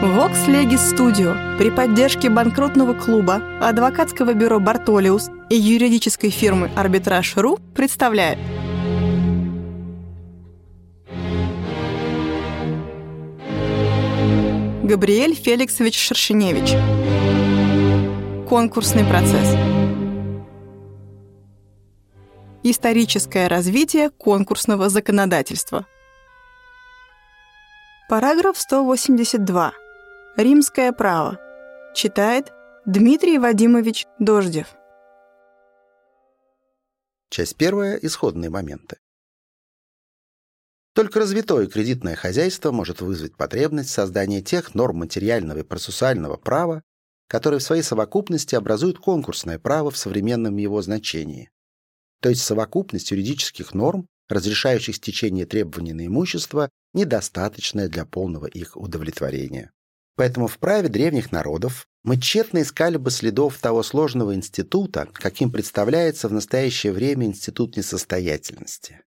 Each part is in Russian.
Vox Legis Studio. При поддержке банкротного клуба, адвокатского бюро «Бартолиус» и юридической фирмы «Арбитраж.ру» представляет Габриэль Феликсович Шершеневич. Конкурсный процесс. Историческое развитие конкурсного законодательства. Параграф 182 Римское право. Читает Дмитрий Вадимович Дождев. Часть первая. Исходные моменты. Только развитое кредитное хозяйство может вызвать потребность создания тех норм материального и процессуального права, которые в своей совокупности образуют конкурсное право в современном его значении. То есть совокупность юридических норм, разрешающих стечение требований на имущество, недостаточная для полного их удовлетворения. Поэтому в праве древних народов мы тщетно искали бы следов того сложного института, каким представляется в настоящее время институт несостоятельности.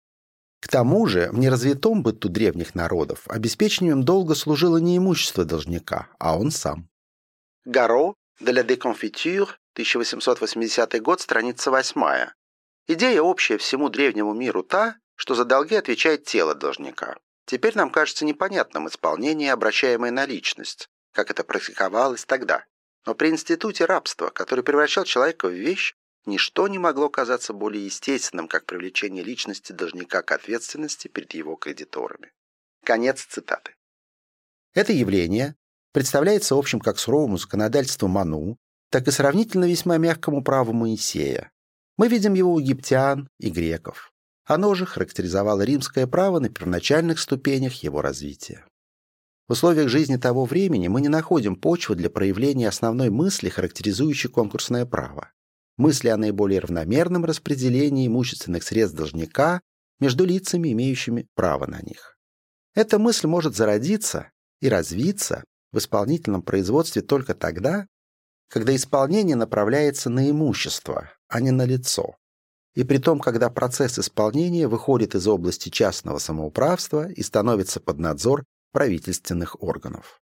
К тому же в неразвитом быту древних народов обеспечением долга служило не имущество должника, а он сам. Гаро, de la déconfiture, 1880 год, страница 8. Идея общая всему древнему миру та, что за долги отвечает тело должника. Теперь нам кажется непонятным исполнение, обращаемое на личность, как это практиковалось тогда. Но при институте рабства, который превращал человека в вещь, ничто не могло казаться более естественным, как привлечение личности должника к ответственности перед его кредиторами. Конец цитаты. Это явление представляется общим как суровому законодательству Ману, так и сравнительно весьма мягкому праву Моисея. Мы видим его у египтян и греков. Оно же характеризовало римское право на первоначальных ступенях его развития. В условиях жизни того времени мы не находим почвы для проявления основной мысли, характеризующей конкурсное право. Мысли о наиболее равномерном распределении имущественных средств должника между лицами, имеющими право на них. Эта мысль может зародиться и развиться в исполнительном производстве только тогда, когда исполнение направляется на имущество, а не на лицо. И при том, когда процесс исполнения выходит из области частного самоуправства и становится под надзор правительственных органов.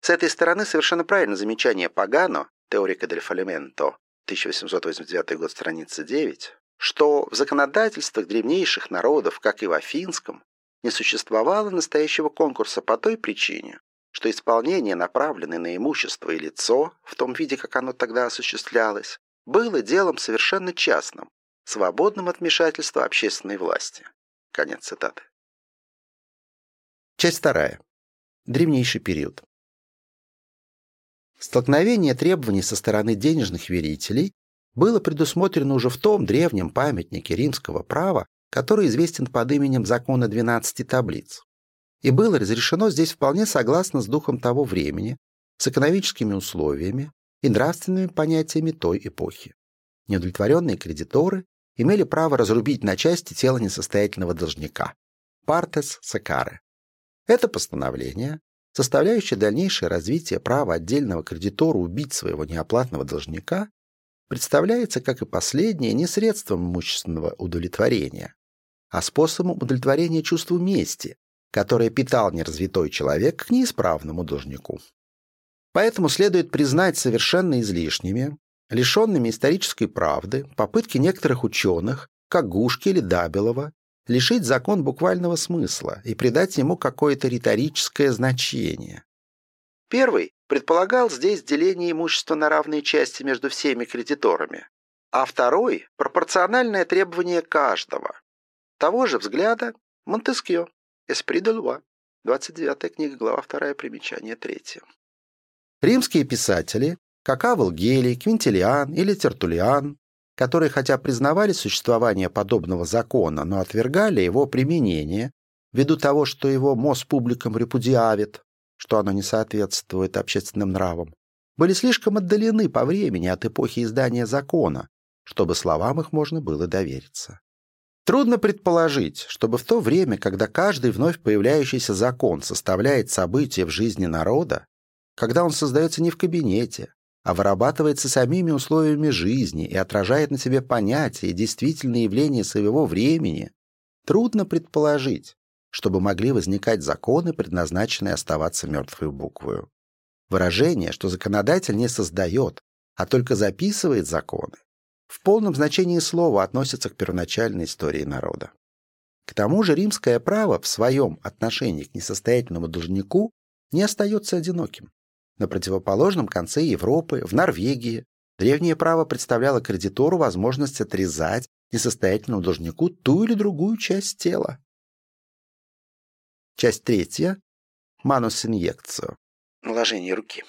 С этой стороны совершенно правильно замечание Пагано, теорика дель фалименто, 1889 год, страница 9, что в законодательствах древнейших народов, как и в афинском, не существовало настоящего конкурса по той причине, что исполнение, направленное на имущество и лицо, в том виде, как оно тогда осуществлялось, было делом совершенно частным, свободным от вмешательства общественной власти. Конец цитаты. Часть вторая древнейший период. Столкновение требований со стороны денежных верителей было предусмотрено уже в том древнем памятнике римского права, который известен под именем закона 12 таблиц. И было разрешено здесь вполне согласно с духом того времени, с экономическими условиями и нравственными понятиями той эпохи. Неудовлетворенные кредиторы имели право разрубить на части тело несостоятельного должника. Партес Сакары. Это постановление, составляющее дальнейшее развитие права отдельного кредитора убить своего неоплатного должника, представляется, как и последнее, не средством имущественного удовлетворения, а способом удовлетворения чувству мести, которое питал неразвитой человек к неисправному должнику. Поэтому следует признать совершенно излишними, лишенными исторической правды, попытки некоторых ученых, как Гушки или Дабилова, лишить закон буквального смысла и придать ему какое-то риторическое значение. Первый предполагал здесь деление имущества на равные части между всеми кредиторами, а второй – пропорциональное требование каждого. Того же взгляда Монтескье, Эспри де Луа, 29 книга, глава 2, примечание 3. Римские писатели, как Авел Гелий, Квинтилиан или Тертулиан, которые хотя признавали существование подобного закона, но отвергали его применение ввиду того, что его мозг публикам репудиавит, что оно не соответствует общественным нравам, были слишком отдалены по времени от эпохи издания закона, чтобы словам их можно было довериться. Трудно предположить, чтобы в то время, когда каждый вновь появляющийся закон составляет событие в жизни народа, когда он создается не в кабинете, а вырабатывается самими условиями жизни и отражает на себе понятия и действительные явления своего времени, трудно предположить, чтобы могли возникать законы, предназначенные оставаться мертвой буквою. Выражение, что законодатель не создает, а только записывает законы, в полном значении слова относится к первоначальной истории народа. К тому же римское право в своем отношении к несостоятельному должнику не остается одиноким. На противоположном конце Европы, в Норвегии, древнее право представляло кредитору возможность отрезать несостоятельному должнику ту или другую часть тела. Часть третья. Манус-инъекцию. Наложение руки.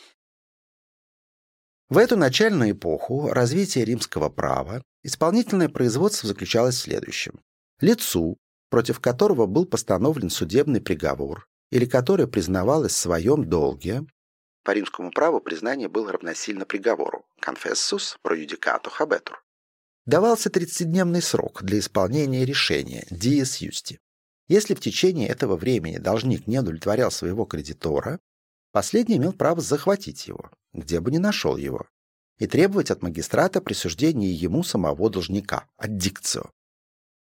В эту начальную эпоху развития римского права исполнительное производство заключалось в следующем. Лицу, против которого был постановлен судебный приговор или которое признавалось в своем долге, по римскому праву признание было равносильно приговору «confessus pro judicato habetur». Давался 30-дневный срок для исполнения решения «dies justi». Если в течение этого времени должник не удовлетворял своего кредитора, последний имел право захватить его, где бы ни нашел его, и требовать от магистрата присуждения ему самого должника, аддикцию.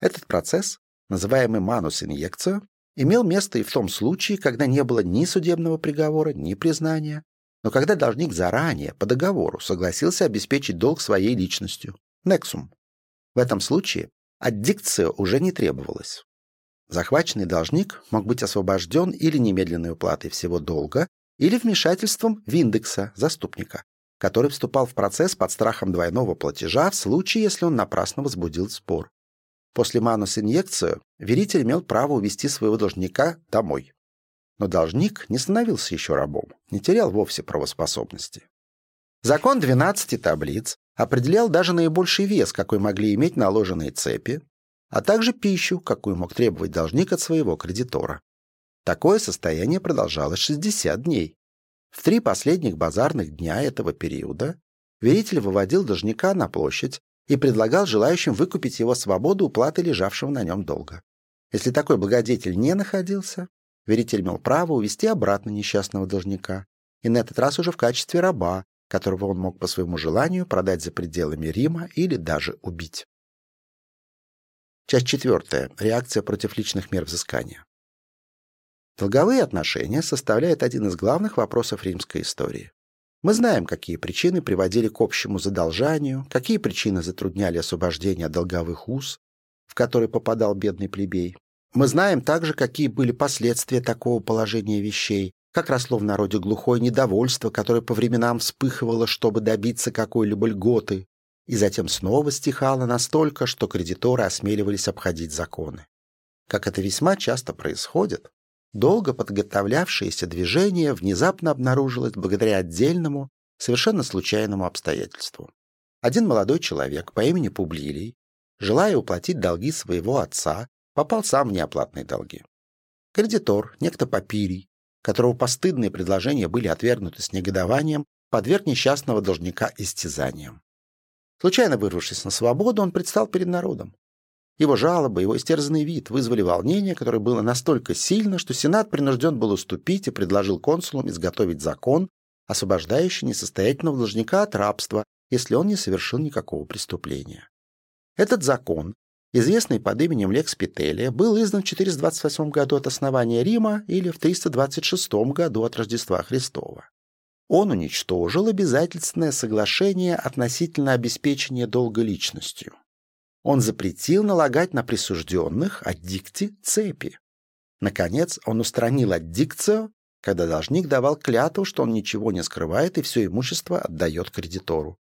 Этот процесс, называемый манус инъекцию, имел место и в том случае, когда не было ни судебного приговора, ни признания, но когда должник заранее, по договору, согласился обеспечить долг своей личностью, нексум. В этом случае аддикция уже не требовалась. Захваченный должник мог быть освобожден или немедленной уплатой всего долга, или вмешательством Виндекса, заступника, который вступал в процесс под страхом двойного платежа в случае, если он напрасно возбудил спор. После манус-инъекцию веритель имел право увести своего должника домой. Но должник не становился еще рабом, не терял вовсе правоспособности. Закон 12 таблиц определял даже наибольший вес, какой могли иметь наложенные цепи, а также пищу, какую мог требовать должник от своего кредитора. Такое состояние продолжалось 60 дней. В три последних базарных дня этого периода веритель выводил должника на площадь и предлагал желающим выкупить его свободу уплаты лежавшего на нем долга. Если такой благодетель не находился, веритель имел право увести обратно несчастного должника, и на этот раз уже в качестве раба, которого он мог по своему желанию продать за пределами Рима или даже убить. Часть четвертая. Реакция против личных мер взыскания. Долговые отношения составляют один из главных вопросов римской истории. Мы знаем, какие причины приводили к общему задолжанию, какие причины затрудняли освобождение от долговых уз, в которые попадал бедный плебей. Мы знаем также, какие были последствия такого положения вещей, как росло в народе глухое недовольство, которое по временам вспыхивало, чтобы добиться какой-либо льготы, и затем снова стихало настолько, что кредиторы осмеливались обходить законы. Как это весьма часто происходит, долго подготовлявшееся движение внезапно обнаружилось благодаря отдельному, совершенно случайному обстоятельству. Один молодой человек по имени Публилий, желая уплатить долги своего отца, попал сам в неоплатные долги. Кредитор, некто Папирий, которого постыдные предложения были отвергнуты с негодованием, подверг несчастного должника истязаниям. Случайно вырвавшись на свободу, он предстал перед народом. Его жалобы, его истерзанный вид вызвали волнение, которое было настолько сильно, что Сенат принужден был уступить и предложил консулам изготовить закон, освобождающий несостоятельного должника от рабства, если он не совершил никакого преступления. Этот закон, известный под именем Лекс Петелия, был издан в 428 году от основания Рима или в 326 году от Рождества Христова. Он уничтожил обязательственное соглашение относительно обеспечения долга личностью он запретил налагать на присужденных аддикти цепи. Наконец, он устранил аддикцию, когда должник давал клятву, что он ничего не скрывает и все имущество отдает кредитору.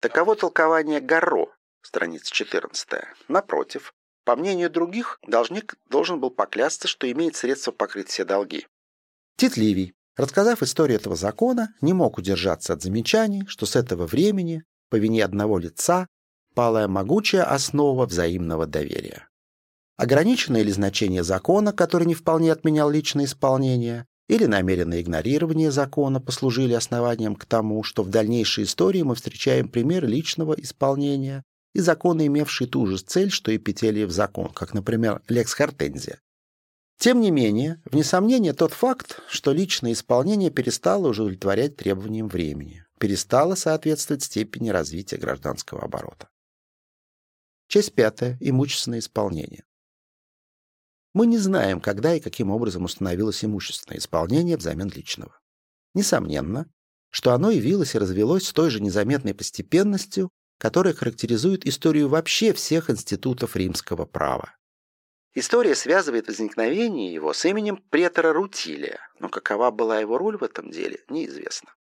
Таково толкование Гарро, страница 14. Напротив, по мнению других, должник должен был поклясться, что имеет средства покрыть все долги. Тит Ливий, рассказав историю этого закона, не мог удержаться от замечаний, что с этого времени, по вине одного лица, палая могучая основа взаимного доверия. Ограниченное ли значение закона, который не вполне отменял личное исполнение, или намеренное игнорирование закона послужили основанием к тому, что в дальнейшей истории мы встречаем пример личного исполнения и законы, имевшие ту же цель, что и Петелиев закон, как, например, Лекс Хортензия. Тем не менее, вне сомнения тот факт, что личное исполнение перестало уже удовлетворять требованиям времени, перестало соответствовать степени развития гражданского оборота. Часть пятая. Имущественное исполнение. Мы не знаем, когда и каким образом установилось имущественное исполнение взамен личного. Несомненно, что оно явилось и развелось с той же незаметной постепенностью, которая характеризует историю вообще всех институтов римского права. История связывает возникновение его с именем претора Рутилия, но какова была его роль в этом деле, неизвестно.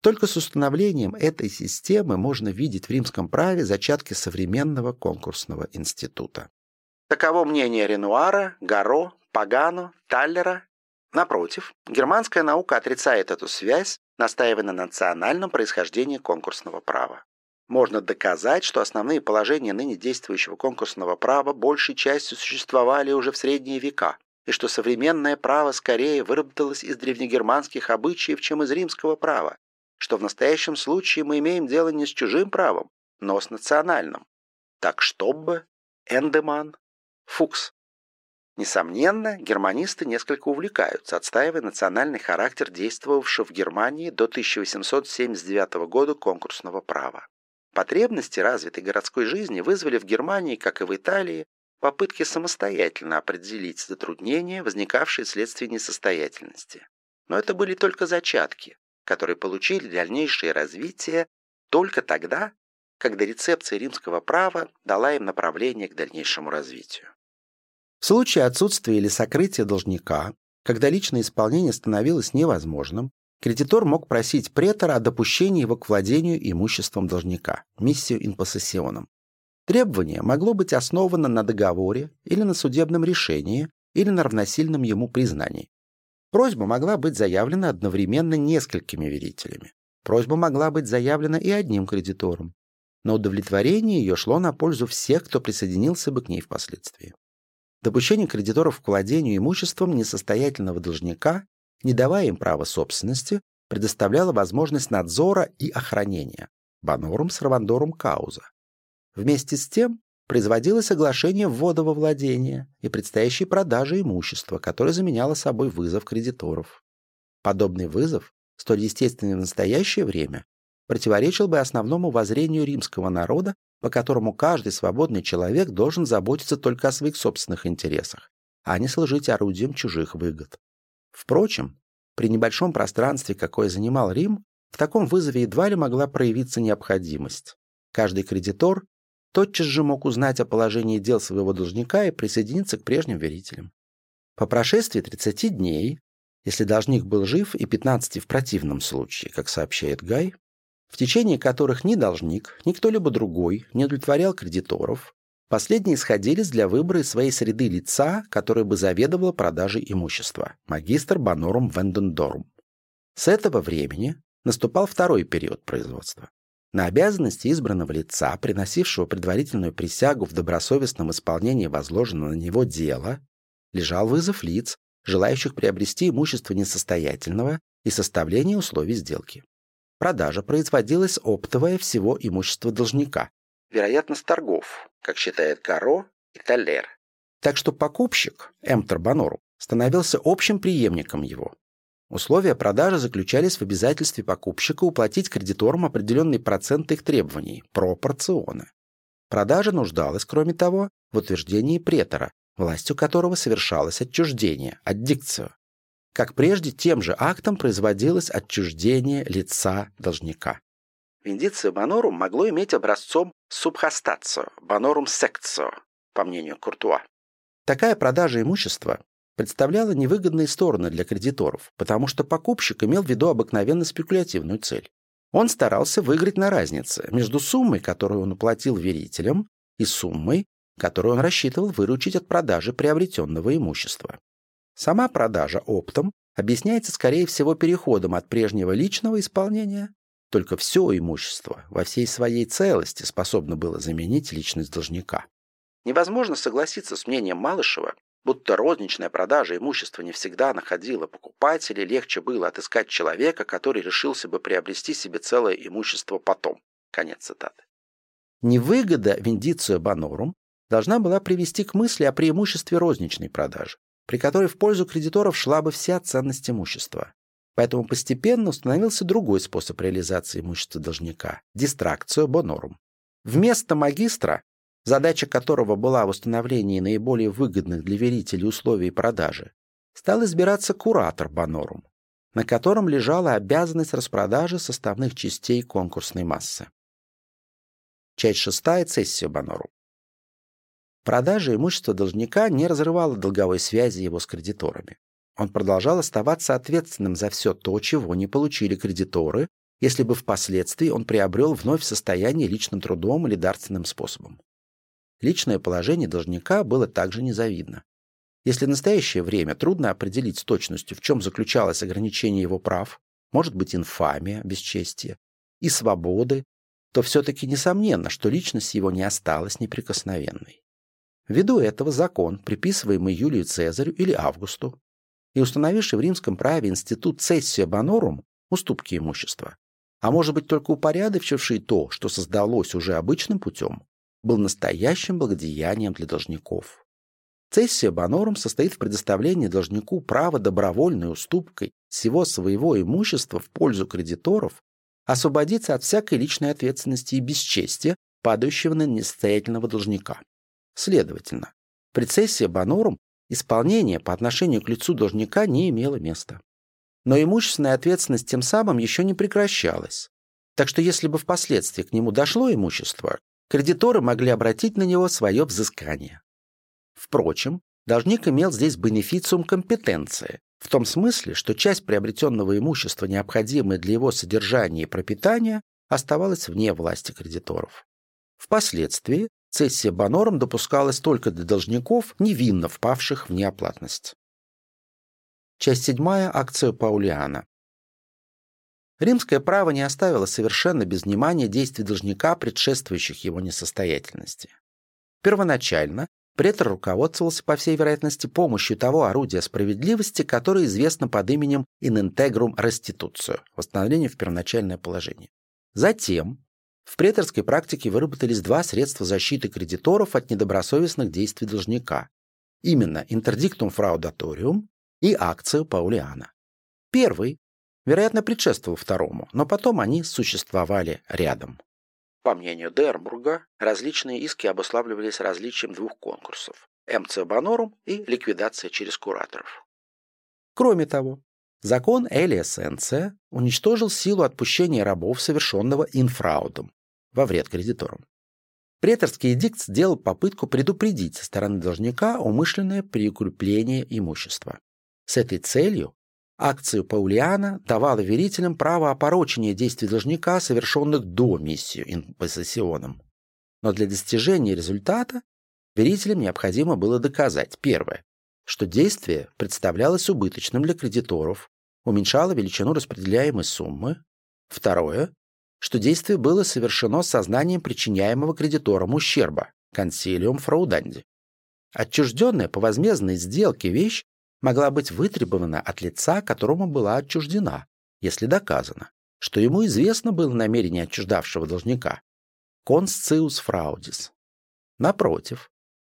Только с установлением этой системы можно видеть в римском праве зачатки современного конкурсного института. Таково мнение Ренуара, Гаро, Пагано, Таллера. Напротив, германская наука отрицает эту связь, настаивая на национальном происхождении конкурсного права. Можно доказать, что основные положения ныне действующего конкурсного права большей частью существовали уже в средние века, и что современное право скорее выработалось из древнегерманских обычаев, чем из римского права, что в настоящем случае мы имеем дело не с чужим правом, но с национальным. Так чтобы Эндеман, Фукс. Несомненно, германисты несколько увлекаются, отстаивая национальный характер действовавшего в Германии до 1879 года конкурсного права. Потребности развитой городской жизни вызвали в Германии, как и в Италии, попытки самостоятельно определить затруднения, возникавшие вследствие несостоятельности. Но это были только зачатки, которые получили дальнейшее развитие только тогда, когда рецепция римского права дала им направление к дальнейшему развитию. В случае отсутствия или сокрытия должника, когда личное исполнение становилось невозможным, Кредитор мог просить претора о допущении его к владению имуществом должника, миссию инпоссессионом. Требование могло быть основано на договоре или на судебном решении или на равносильном ему признании. Просьба могла быть заявлена одновременно несколькими верителями. Просьба могла быть заявлена и одним кредитором. Но удовлетворение ее шло на пользу всех, кто присоединился бы к ней впоследствии. Допущение кредиторов к владению имуществом несостоятельного должника не давая им права собственности, предоставляла возможность надзора и охранения банорум сарвандорум кауза. Вместе с тем производилось оглашение ввода во владение и предстоящей продажи имущества, которое заменяло собой вызов кредиторов. Подобный вызов, столь естественный в настоящее время, противоречил бы основному воззрению римского народа, по которому каждый свободный человек должен заботиться только о своих собственных интересах, а не служить орудием чужих выгод. Впрочем, при небольшом пространстве, какое занимал Рим, в таком вызове едва ли могла проявиться необходимость. Каждый кредитор тотчас же мог узнать о положении дел своего должника и присоединиться к прежним верителям. По прошествии 30 дней, если должник был жив, и 15 в противном случае, как сообщает Гай, в течение которых ни должник, ни кто-либо другой не удовлетворял кредиторов, Последние сходились для выбора из своей среды лица, которое бы заведовало продажей имущества – магистр банорум вендендорум. С этого времени наступал второй период производства. На обязанности избранного лица, приносившего предварительную присягу в добросовестном исполнении возложенного на него дела, лежал вызов лиц, желающих приобрести имущество несостоятельного и составление условий сделки. Продажа производилась оптовая всего имущества должника, вероятно, с торгов, как считает Каро и Таллер. Так что покупщик, Эмтер Банору, становился общим преемником его. Условия продажи заключались в обязательстве покупщика уплатить кредиторам определенный процент их требований, пропорционы. Продажа нуждалась, кроме того, в утверждении претора, властью которого совершалось отчуждение, аддикцию. Как прежде, тем же актом производилось отчуждение лица должника. Виндицио Банорум могло иметь образцом субхостацию, Банорум секцио, по мнению Куртуа. Такая продажа имущества представляла невыгодные стороны для кредиторов, потому что покупщик имел в виду обыкновенно спекулятивную цель. Он старался выиграть на разнице между суммой, которую он уплатил верителям, и суммой, которую он рассчитывал выручить от продажи приобретенного имущества. Сама продажа оптом объясняется, скорее всего, переходом от прежнего личного исполнения только все имущество во всей своей целости способно было заменить личность должника. Невозможно согласиться с мнением Малышева, будто розничная продажа имущества не всегда находила покупателей, легче было отыскать человека, который решился бы приобрести себе целое имущество потом. Конец цитаты. Невыгода Виндицио Банорум должна была привести к мысли о преимуществе розничной продажи, при которой в пользу кредиторов шла бы вся ценность имущества. Поэтому постепенно установился другой способ реализации имущества должника – дистракцию бонорум. Вместо магистра, задача которого была в установлении наиболее выгодных для верителей условий продажи, стал избираться куратор бонорум. на котором лежала обязанность распродажи составных частей конкурсной массы. Часть шестая. Цессия Банору. Продажа имущества должника не разрывала долговой связи его с кредиторами. Он продолжал оставаться ответственным за все то, чего не получили кредиторы, если бы впоследствии он приобрел вновь состояние личным трудом или дарственным способом. Личное положение должника было также незавидно. Если в настоящее время трудно определить с точностью, в чем заключалось ограничение его прав, может быть инфамия, бесчестие, и свободы, то все-таки несомненно, что личность его не осталась неприкосновенной. Ввиду этого закон, приписываемый Юлию Цезарю или Августу, и установивший в римском праве институт цессия банорум, уступки имущества, а может быть только упорядочивший то, что создалось уже обычным путем, был настоящим благодеянием для должников. Цессия банорум состоит в предоставлении должнику права добровольной уступкой всего своего имущества в пользу кредиторов освободиться от всякой личной ответственности и бесчестия, падающего на несостоятельного должника. Следовательно, при цессии банорум исполнение по отношению к лицу должника не имело места. Но имущественная ответственность тем самым еще не прекращалась. Так что если бы впоследствии к нему дошло имущество, кредиторы могли обратить на него свое взыскание. Впрочем, должник имел здесь бенефициум компетенции, в том смысле, что часть приобретенного имущества, необходимая для его содержания и пропитания, оставалась вне власти кредиторов. Впоследствии цессия банором допускалась только для должников, невинно впавших в неоплатность. Часть седьмая. Акция Паулиана. Римское право не оставило совершенно без внимания действий должника, предшествующих его несостоятельности. Первоначально претор руководствовался, по всей вероятности, помощью того орудия справедливости, которое известно под именем «in integrum restitutio» – восстановление в первоначальное положение. Затем в преторской практике выработались два средства защиты кредиторов от недобросовестных действий должника. Именно интердиктум фраудаториум и акцию Паулиана. Первый, вероятно, предшествовал второму, но потом они существовали рядом. По мнению Дермурга, различные иски обуславливались различием двух конкурсов – МЦ Банорум и ликвидация через кураторов. Кроме того, Закон Элиэссенция уничтожил силу отпущения рабов, совершенного инфраудом, во вред кредиторам. Преторский эдикт сделал попытку предупредить со стороны должника умышленное прикрепление имущества. С этой целью акцию Паулиана давала верителям право опорочения действий должника, совершенных до миссии инпоссессионом. Но для достижения результата верителям необходимо было доказать, первое, что действие представлялось убыточным для кредиторов, уменьшало величину распределяемой суммы. Второе, что действие было совершено сознанием причиняемого кредиторам ущерба, консилиум фрауданди. Отчужденная по возмездной сделке вещь могла быть вытребована от лица, которому была отчуждена, если доказано, что ему известно было намерение отчуждавшего должника. Conscius fraudis. Напротив,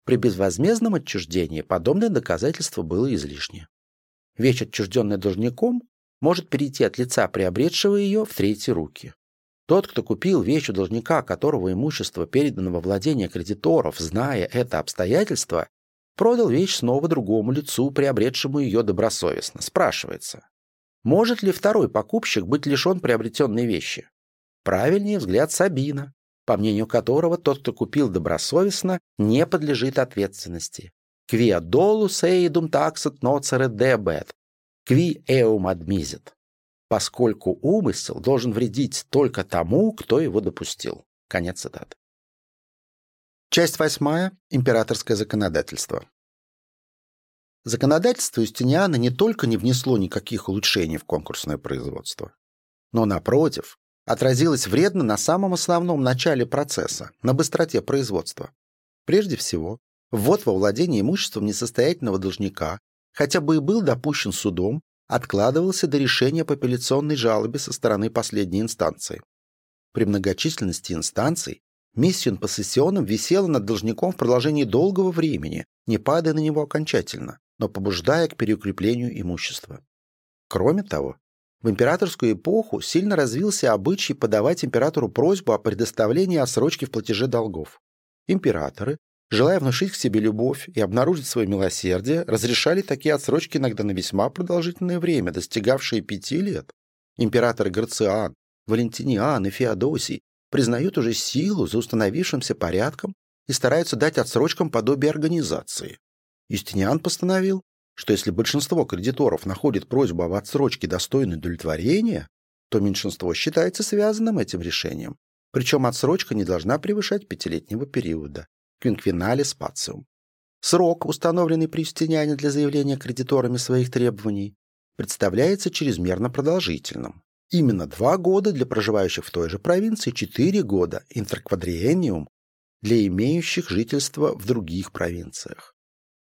при безвозмездном отчуждении подобное доказательство было излишне. Вещь, отчужденная должником, может перейти от лица приобретшего ее в третьи руки. Тот, кто купил вещь у должника, которого имущество передано во владение кредиторов, зная это обстоятельство, продал вещь снова другому лицу, приобретшему ее добросовестно. Спрашивается, может ли второй покупщик быть лишен приобретенной вещи? Правильнее взгляд Сабина, по мнению которого тот, кто купил добросовестно, не подлежит ответственности. Qui dolus eidum taxat nocere debet, qui eum admisit. Поскольку умысел должен вредить только тому, кто его допустил. Конец цитаты. Часть восьмая. Императорское законодательство. Законодательство Юстиниана не только не внесло никаких улучшений в конкурсное производство, но, напротив, отразилось вредно на самом основном начале процесса, на быстроте производства. Прежде всего, Ввод во владение имуществом несостоятельного должника, хотя бы и был допущен судом, откладывался до решения по апелляционной жалобе со стороны последней инстанции. При многочисленности инстанций миссион по сессионам висела над должником в продолжении долгого времени, не падая на него окончательно, но побуждая к переукреплению имущества. Кроме того, в императорскую эпоху сильно развился обычай подавать императору просьбу о предоставлении отсрочки в платеже долгов. Императоры желая внушить к себе любовь и обнаружить свое милосердие, разрешали такие отсрочки иногда на весьма продолжительное время, достигавшие пяти лет. Императоры Грациан, Валентиниан и Феодосий признают уже силу за установившимся порядком и стараются дать отсрочкам подобие организации. Юстиниан постановил, что если большинство кредиторов находит просьбу об отсрочке достойной удовлетворения, то меньшинство считается связанным этим решением. Причем отсрочка не должна превышать пятилетнего периода. Квинквинале спациум. Срок, установленный при Юстиниане для заявления кредиторами своих требований, представляется чрезмерно продолжительным. Именно два года для проживающих в той же провинции, четыре года интерквадриениум для имеющих жительство в других провинциях.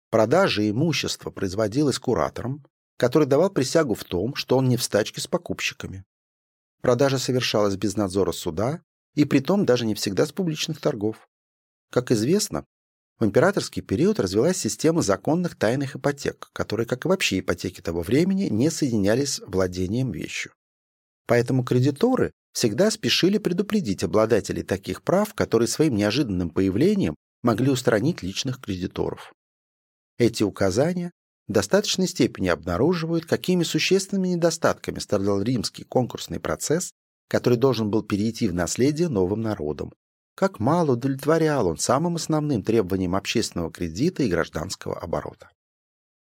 Продажа имущества производилась куратором, который давал присягу в том, что он не в стачке с покупщиками. Продажа совершалась без надзора суда и притом даже не всегда с публичных торгов. Как известно, в императорский период развилась система законных тайных ипотек, которые, как и вообще ипотеки того времени, не соединялись владением вещью. Поэтому кредиторы всегда спешили предупредить обладателей таких прав, которые своим неожиданным появлением могли устранить личных кредиторов. Эти указания в достаточной степени обнаруживают, какими существенными недостатками страдал римский конкурсный процесс, который должен был перейти в наследие новым народам. Как мало удовлетворял он самым основным требованиям общественного кредита и гражданского оборота.